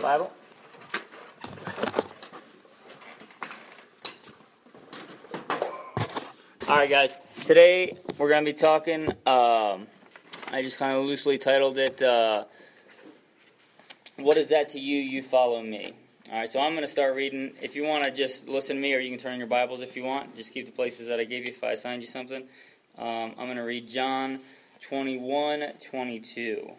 Bible. All right, guys. Today we're going to be talking. Um, I just kind of loosely titled it. Uh, what is that to you? You follow me. All right, so I'm going to start reading. If you want to just listen to me, or you can turn your Bibles if you want. Just keep the places that I gave you if I assigned you something. Um, I'm going to read John 21, 22.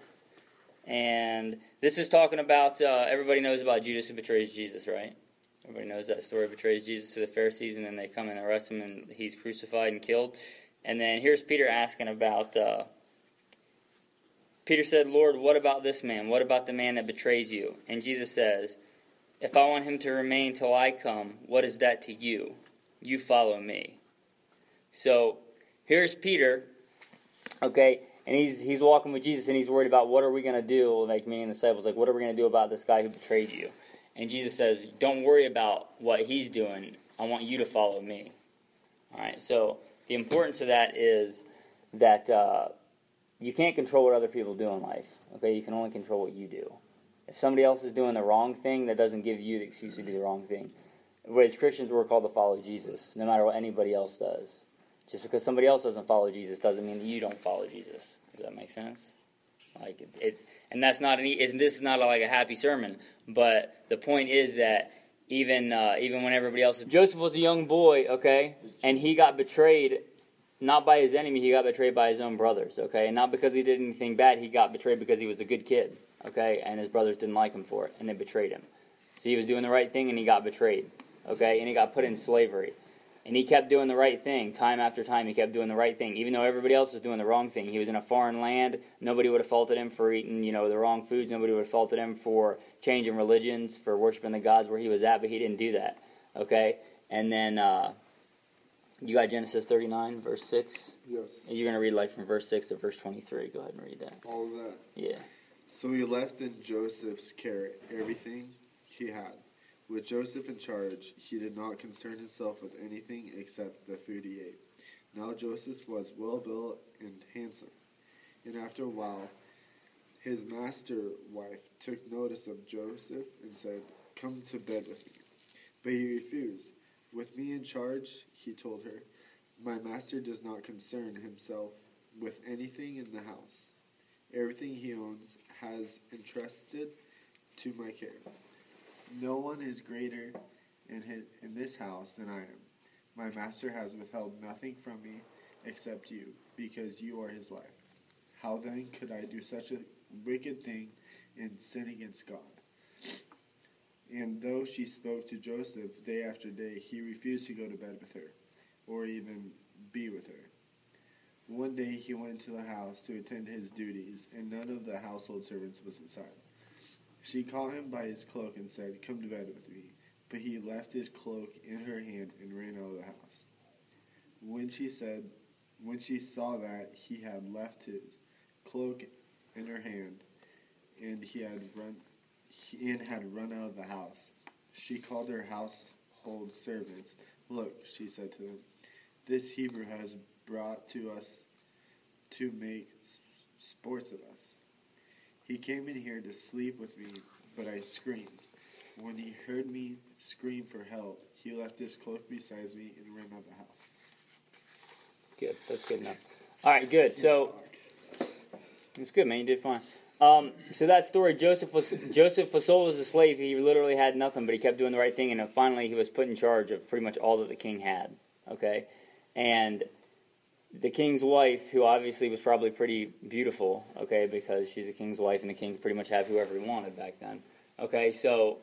And this is talking about, uh, everybody knows about Judas who betrays Jesus, right? Everybody knows that story, betrays Jesus to the Pharisees, and then they come and arrest him, and he's crucified and killed. And then here's Peter asking about. Uh, Peter said, Lord, what about this man? What about the man that betrays you? And Jesus says, If I want him to remain till I come, what is that to you? You follow me. So here's Peter, okay, and he's he's walking with Jesus, and he's worried about what are we going to do, like meaning the disciples, like what are we going to do about this guy who betrayed you? And Jesus says, Don't worry about what he's doing. I want you to follow me. All right, so the importance of that is that uh, you can't control what other people do in life. Okay, you can only control what you do. If somebody else is doing the wrong thing, that doesn't give you the excuse to do the wrong thing. As Christians, we're called to follow Jesus, no matter what anybody else does. Just because somebody else doesn't follow Jesus doesn't mean that you don't follow Jesus. Does that make sense? Like it, it and that's not any. This is not like a happy sermon, but the point is that even uh, even when everybody else, Joseph was a young boy, okay, and he got betrayed, not by his enemy, he got betrayed by his own brothers, okay, and not because he did anything bad, he got betrayed because he was a good kid, okay, and his brothers didn't like him for it, and they betrayed him. So he was doing the right thing, and he got betrayed, okay, and he got put in slavery. And he kept doing the right thing time after time. He kept doing the right thing, even though everybody else was doing the wrong thing. He was in a foreign land. Nobody would have faulted him for eating, you know, the wrong foods. Nobody would have faulted him for changing religions, for worshiping the gods where he was at. But he didn't do that. Okay. And then uh, you got Genesis 39, verse 6. Yes. You're going to read like from verse 6 to verse 23. Go ahead and read that. All of that. Yeah. So he left in Joseph's care everything he had. With Joseph in charge, he did not concern himself with anything except the food he ate. Now Joseph was well built and handsome. And after a while, his master wife took notice of Joseph and said, Come to bed with me. But he refused. With me in charge, he told her, my master does not concern himself with anything in the house. Everything he owns has entrusted to my care. No one is greater in, his, in this house than I am. My master has withheld nothing from me except you, because you are his life. How then could I do such a wicked thing and sin against God? And though she spoke to Joseph day after day, he refused to go to bed with her, or even be with her. One day he went to the house to attend his duties, and none of the household servants was inside. She caught him by his cloak and said, Come to bed with me. But he left his cloak in her hand and ran out of the house. When she said, when she saw that he had left his cloak in her hand, and he had run, and had run out of the house, she called her household servants. Look, she said to them, this Hebrew has brought to us to make sports of us. He came in here to sleep with me, but I screamed. When he heard me scream for help, he left his cloak beside me and ran out of the house. Good. That's good enough. All right, good. So it's good, man. You did fine. Um, so that story, Joseph was Joseph was sold as a slave. He literally had nothing, but he kept doing the right thing, and finally he was put in charge of pretty much all that the king had. Okay, and the king's wife, who obviously was probably pretty beautiful, okay, because she's a king's wife, and the king could pretty much have whoever he wanted back then. Okay, so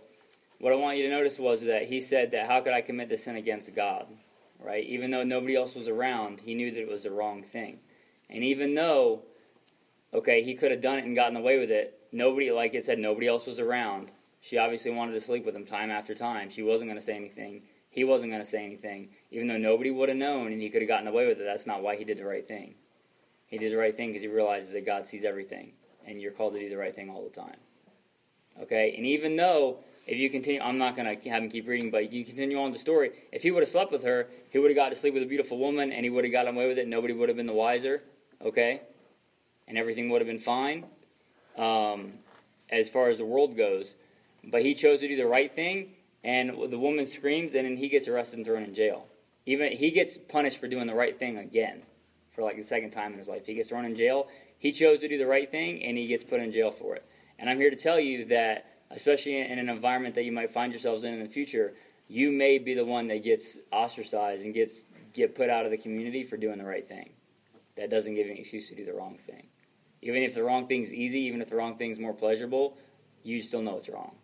what I want you to notice was that he said that how could I commit this sin against God? Right? Even though nobody else was around, he knew that it was the wrong thing. And even though, okay, he could have done it and gotten away with it, nobody, like it said, nobody else was around. She obviously wanted to sleep with him time after time. She wasn't going to say anything. He wasn't going to say anything. Even though nobody would have known and he could have gotten away with it, that's not why he did the right thing. He did the right thing because he realizes that God sees everything. And you're called to do the right thing all the time. Okay? And even though if you continue, I'm not going to have him keep reading, but you continue on the story. If he would have slept with her, he would have got to sleep with a beautiful woman, and he would have gotten away with it. Nobody would have been the wiser, okay? And everything would have been fine, um, as far as the world goes. But he chose to do the right thing, and the woman screams, and then he gets arrested and thrown in jail. Even he gets punished for doing the right thing again, for like the second time in his life. He gets thrown in jail. He chose to do the right thing, and he gets put in jail for it. And I'm here to tell you that, especially in an environment that you might find yourselves in in the future, you may be the one that gets ostracized and gets get put out of the community for doing the right thing. That doesn't give you an excuse to do the wrong thing. Even if the wrong thing's easy, even if the wrong thing's more pleasurable, you still know it's wrong.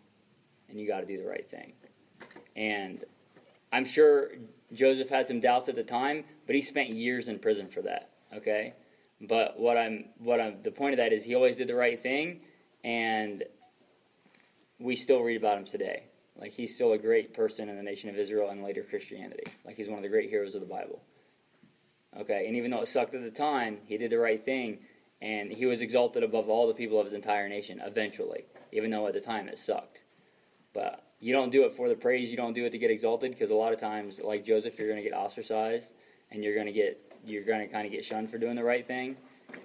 And you got to do the right thing. And I'm sure Joseph had some doubts at the time, but he spent years in prison for that. Okay? But what I'm what I'm the point of that is he always did the right thing and we still read about him today. Like he's still a great person in the nation of Israel and later Christianity. Like he's one of the great heroes of the Bible. Okay, and even though it sucked at the time, he did the right thing, and he was exalted above all the people of his entire nation eventually, even though at the time it sucked. But you don't do it for the praise, you don't do it to get exalted, because a lot of times, like Joseph, you're going to get ostracized, and you're going to get you're going to kind of get shunned for doing the right thing.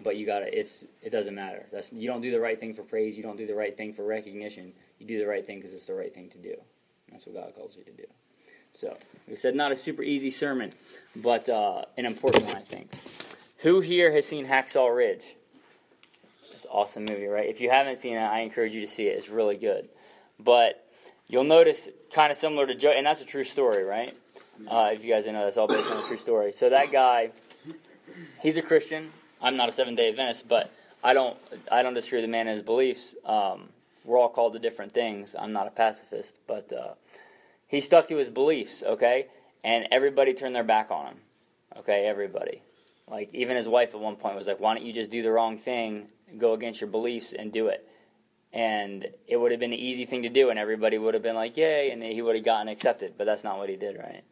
But you gotta, it's it doesn't matter. That's you don't do the right thing for praise, you don't do the right thing for recognition you do the right thing because it's the right thing to do. That's what God calls you to do. So, I said, not a super easy sermon, but uh, an important one, I think. Who here has seen Hacksaw Ridge? It's an awesome movie, right? If you haven't seen it, I encourage you to see it. It's really good. But you'll notice, kind of similar to Joe, and that's a true story, right? Uh, if you guys didn't know, that's all based on a true story. So that guy, he's a Christian. I'm not a Seventh Day Adventist, but I don't, I don't disagree with the man and his beliefs. Um, we're all called to different things. I'm not a pacifist, but uh, he stuck to his beliefs, okay? And everybody turned their back on him, okay? Everybody. Like, even his wife at one point was like, why don't you just do the wrong thing, go against your beliefs, and do it? And it would have been the easy thing to do, and everybody would have been like, yay, and he would have gotten accepted. But that's not what he did, right?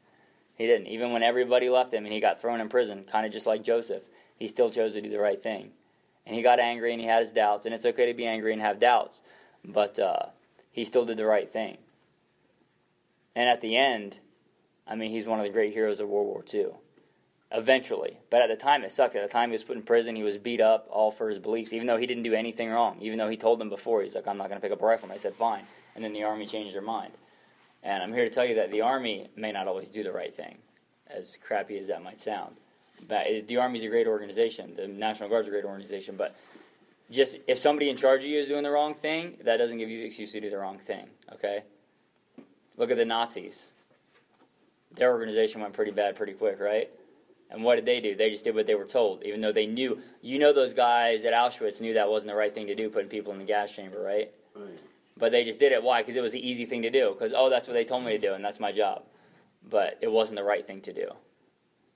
He didn't. Even when everybody left him and he got thrown in prison, kind of just like Joseph, he still chose to do the right thing. And he got angry and he had his doubts, and it's okay to be angry and have doubts but uh, he still did the right thing. And at the end, I mean, he's one of the great heroes of World War II. Eventually, but at the time it sucked. At the time he was put in prison, he was beat up all for his beliefs, even though he didn't do anything wrong. Even though he told them before, he's like, "I'm not going to pick up a rifle." And they said, "Fine." And then the army changed their mind. And I'm here to tell you that the army may not always do the right thing, as crappy as that might sound. But the army is a great organization. The National Guard is a great organization, but just if somebody in charge of you is doing the wrong thing, that doesn't give you the excuse to do the wrong thing. Okay? Look at the Nazis. Their organization went pretty bad pretty quick, right? And what did they do? They just did what they were told, even though they knew. You know, those guys at Auschwitz knew that wasn't the right thing to do, putting people in the gas chamber, right? right. But they just did it. Why? Because it was the easy thing to do. Because, oh, that's what they told me to do, and that's my job. But it wasn't the right thing to do.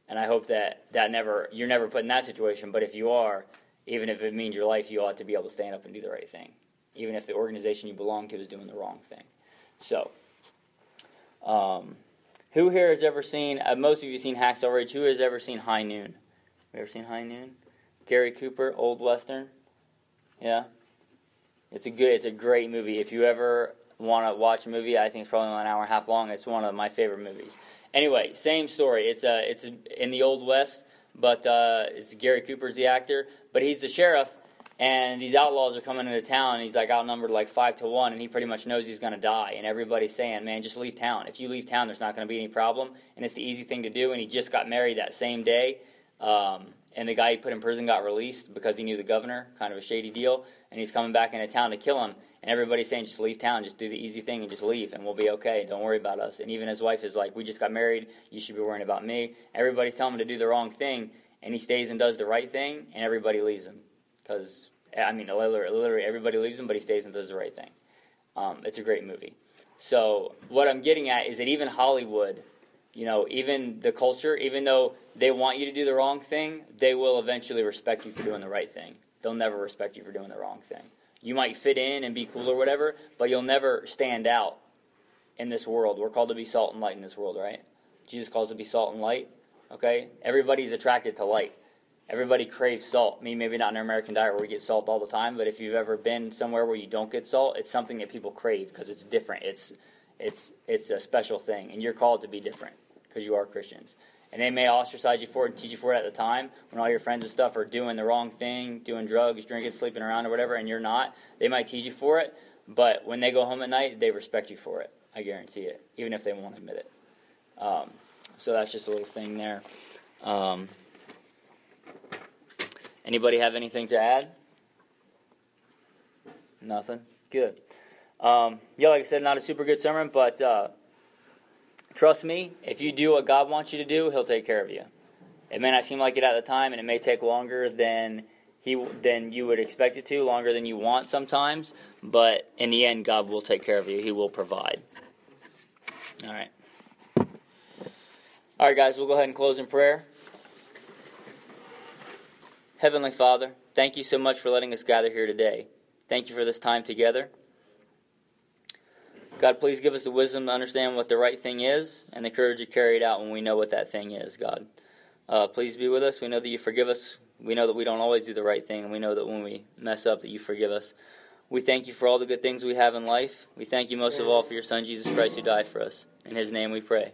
And I hope that that never you're never put in that situation. But if you are, even if it means your life, you ought to be able to stand up and do the right thing, even if the organization you belong to is doing the wrong thing. So, um, who here has ever seen? Uh, most of you seen Hacksaw Ridge. Who has ever seen High Noon? Have you ever seen High Noon? Gary Cooper, Old Western. Yeah, it's a good. It's a great movie. If you ever want to watch a movie, I think it's probably an hour and a half long. It's one of my favorite movies. Anyway, same story. It's. Uh, it's in the Old West but uh, it's Gary Cooper's the actor, but he's the sheriff, and these outlaws are coming into town, and he's like outnumbered like five to one, and he pretty much knows he's going to die, and everybody's saying, "Man, just leave town. If you leave town, there's not going to be any problem." And it's the easy thing to do. And he just got married that same day, um, and the guy he put in prison got released because he knew the governor, kind of a shady deal, and he's coming back into town to kill him. And everybody's saying, just leave town, just do the easy thing and just leave, and we'll be okay. Don't worry about us. And even his wife is like, we just got married. You should be worrying about me. Everybody's telling him to do the wrong thing, and he stays and does the right thing, and everybody leaves him. Because, I mean, literally, everybody leaves him, but he stays and does the right thing. Um, it's a great movie. So, what I'm getting at is that even Hollywood, you know, even the culture, even though they want you to do the wrong thing, they will eventually respect you for doing the right thing. They'll never respect you for doing the wrong thing. You might fit in and be cool or whatever, but you'll never stand out in this world. We're called to be salt and light in this world, right? Jesus calls to be salt and light. Okay? Everybody's attracted to light. Everybody craves salt. Me, maybe not in our American diet where we get salt all the time, but if you've ever been somewhere where you don't get salt, it's something that people crave because it's different. It's it's it's a special thing, and you're called to be different because you are Christians. And they may ostracize you for it and teach you for it at the time when all your friends and stuff are doing the wrong thing, doing drugs, drinking, sleeping around, or whatever, and you're not. They might teach you for it, But when they go home at night, they respect you for it. I guarantee it, even if they won't admit it. Um, so that's just a little thing there. Um, anybody have anything to add? Nothing. Good. Um, yeah, like I said, not a super good sermon, but uh, trust me, if you do what God wants you to do, He'll take care of you. It may not seem like it at the time, and it may take longer than he than you would expect it to, longer than you want sometimes. But in the end, God will take care of you. He will provide. All right. All right, guys, we'll go ahead and close in prayer. Heavenly Father, thank you so much for letting us gather here today. Thank you for this time together. God, please give us the wisdom to understand what the right thing is and the courage to carry it out when we know what that thing is, God. Uh, please be with us. We know that you forgive us. We know that we don't always do the right thing, and we know that when we mess up, that you forgive us. We thank you for all the good things we have in life. We thank you most of all for your Son, Jesus Christ, who died for us. In his name we pray.